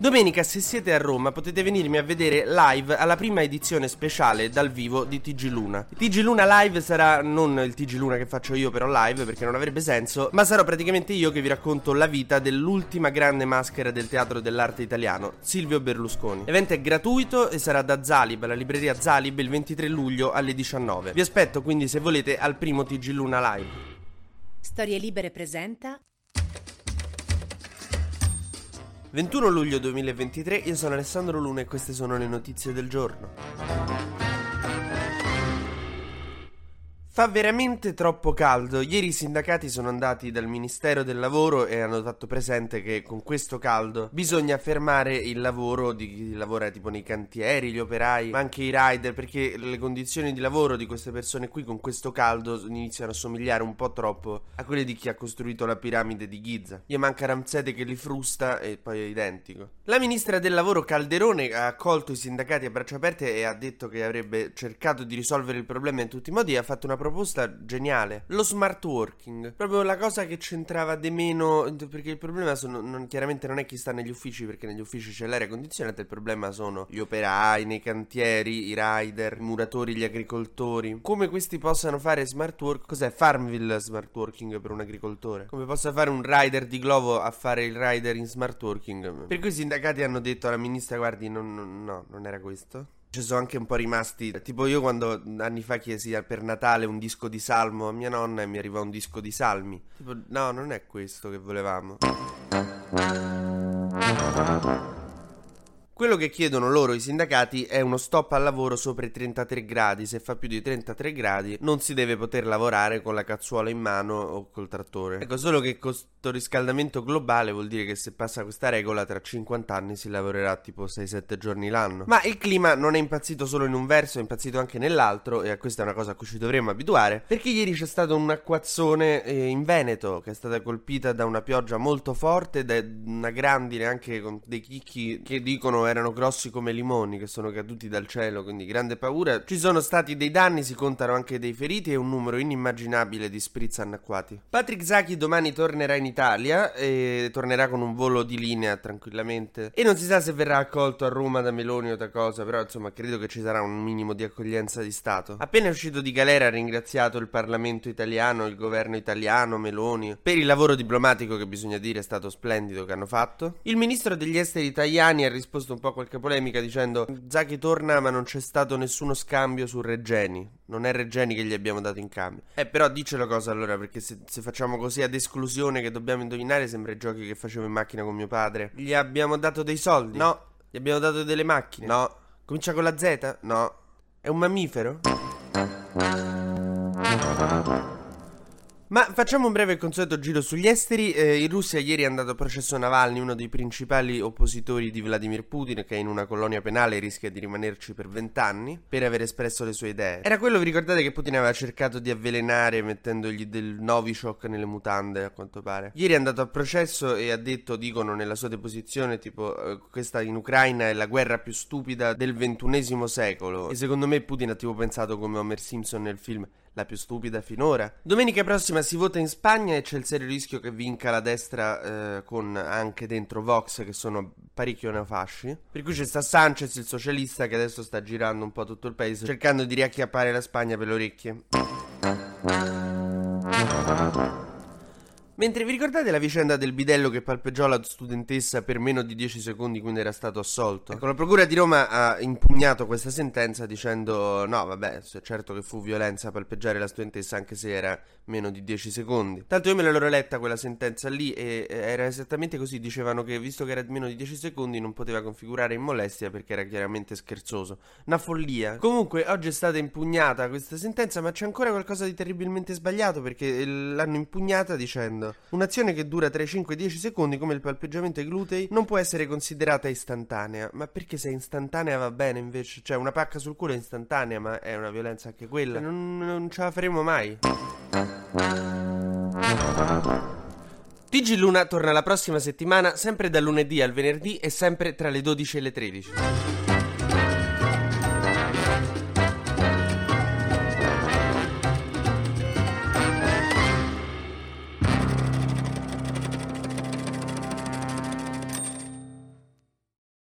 Domenica, se siete a Roma, potete venirmi a vedere live alla prima edizione speciale dal vivo di TG Luna. TG Luna live sarà non il TG Luna che faccio io però live perché non avrebbe senso, ma sarò praticamente io che vi racconto la vita dell'ultima grande maschera del teatro dell'arte italiano, Silvio Berlusconi. L'evento è gratuito e sarà da Zalib, alla libreria Zalib, il 23 luglio alle 19. Vi aspetto quindi se volete al primo TG Luna live. Storie Libere presenta 21 luglio 2023, io sono Alessandro Luna e queste sono le notizie del giorno. Fa veramente troppo caldo. Ieri i sindacati sono andati dal Ministero del Lavoro e hanno fatto presente che con questo caldo bisogna fermare il lavoro di chi lavora tipo nei cantieri, gli operai, ma anche i rider, perché le condizioni di lavoro di queste persone qui con questo caldo iniziano a somigliare un po' troppo a quelle di chi ha costruito la piramide di Giza. Gli manca Ramsete che li frusta e poi è identico. La ministra del Lavoro Calderone ha accolto i sindacati a braccia aperte e ha detto che avrebbe cercato di risolvere il problema in tutti i modi e ha fatto una proposta proposta geniale. Lo smart working. Proprio la cosa che c'entrava di meno. Perché il problema sono. Non, chiaramente non è chi sta negli uffici, perché negli uffici c'è l'aria condizionata. Il problema sono gli operai nei cantieri, i rider, i muratori, gli agricoltori. Come questi possano fare smart work. Cos'è Farmville smart working per un agricoltore? Come possa fare un rider di Glovo a fare il rider in smart working? Per cui i sindacati hanno detto alla ministra: Guardi, non, no, non era questo. Ci sono anche un po' rimasti. Tipo, io quando anni fa chiesi per Natale un disco di salmo a mia nonna e mi arrivò un disco di salmi. Tipo, no, non è questo che volevamo. Quello che chiedono loro i sindacati è uno stop al lavoro sopra i 33 gradi. Se fa più di 33 gradi non si deve poter lavorare con la cazzuola in mano o col trattore. Ecco, solo che questo riscaldamento globale vuol dire che se passa questa regola tra 50 anni si lavorerà tipo 6-7 giorni l'anno. Ma il clima non è impazzito solo in un verso, è impazzito anche nell'altro e a questa è una cosa a cui ci dovremmo abituare. Perché ieri c'è stato un acquazzone eh, in Veneto che è stata colpita da una pioggia molto forte, da una grandine anche con dei chicchi che dicono erano grossi come limoni che sono caduti dal cielo, quindi grande paura. Ci sono stati dei danni, si contano anche dei feriti e un numero inimmaginabile di spritz annacquati. Patrick Zaki domani tornerà in Italia e tornerà con un volo di linea tranquillamente. E non si sa se verrà accolto a Roma da Meloni o da cosa, però insomma credo che ci sarà un minimo di accoglienza di Stato. Appena uscito di galera ha ringraziato il Parlamento italiano, il governo italiano, Meloni, per il lavoro diplomatico che bisogna dire è stato splendido che hanno fatto. Il ministro degli esteri Tajani ha risposto un un po' qualche polemica dicendo Zaki torna ma non c'è stato nessuno scambio su Reggeni. Non è Reggeni che gli abbiamo dato in cambio. Eh, però dicelo cosa allora, perché se, se, facciamo così ad esclusione che dobbiamo indovinare sembra i giochi che facevo in macchina con mio padre. Gli abbiamo dato dei soldi? No. Gli abbiamo dato delle macchine? No. Comincia con la Z? No. È un mammifero? Ma facciamo un breve e consueto giro sugli esteri. Eh, in Russia ieri è andato a processo Navalny, uno dei principali oppositori di Vladimir Putin, che in una colonia penale rischia di rimanerci per vent'anni per aver espresso le sue idee. Era quello, vi ricordate, che Putin aveva cercato di avvelenare mettendogli del Novichok nelle mutande, a quanto pare. Ieri è andato a processo e ha detto, dicono nella sua deposizione, tipo, eh, questa in Ucraina è la guerra più stupida del ventunesimo secolo. E secondo me Putin ha tipo pensato come Homer Simpson nel film la più stupida finora. Domenica prossima si vota in Spagna e c'è il serio rischio che vinca la destra eh, con anche dentro Vox che sono parecchio neofasci. Per cui c'è sta Sanchez, il socialista, che adesso sta girando un po' tutto il paese cercando di riacchiappare la Spagna per le orecchie. Mentre vi ricordate la vicenda del bidello che palpeggiò la studentessa per meno di 10 secondi quindi era stato assolto? Ecco, la Procura di Roma ha impugnato questa sentenza dicendo no, vabbè, certo che fu violenza palpeggiare la studentessa anche se era meno di 10 secondi. Tanto io me l'ero letta quella sentenza lì e era esattamente così, dicevano che visto che era meno di 10 secondi non poteva configurare in molestia perché era chiaramente scherzoso. Una follia. Comunque oggi è stata impugnata questa sentenza ma c'è ancora qualcosa di terribilmente sbagliato perché l'hanno impugnata dicendo Un'azione che dura tra i 5 e i 10 secondi, come il palpeggiamento ai glutei, non può essere considerata istantanea. Ma perché se è istantanea va bene invece? Cioè, una pacca sul culo è istantanea, ma è una violenza anche quella. Non, non ce la faremo mai. TG Luna torna la prossima settimana, sempre dal lunedì al venerdì e sempre tra le 12 e le 13.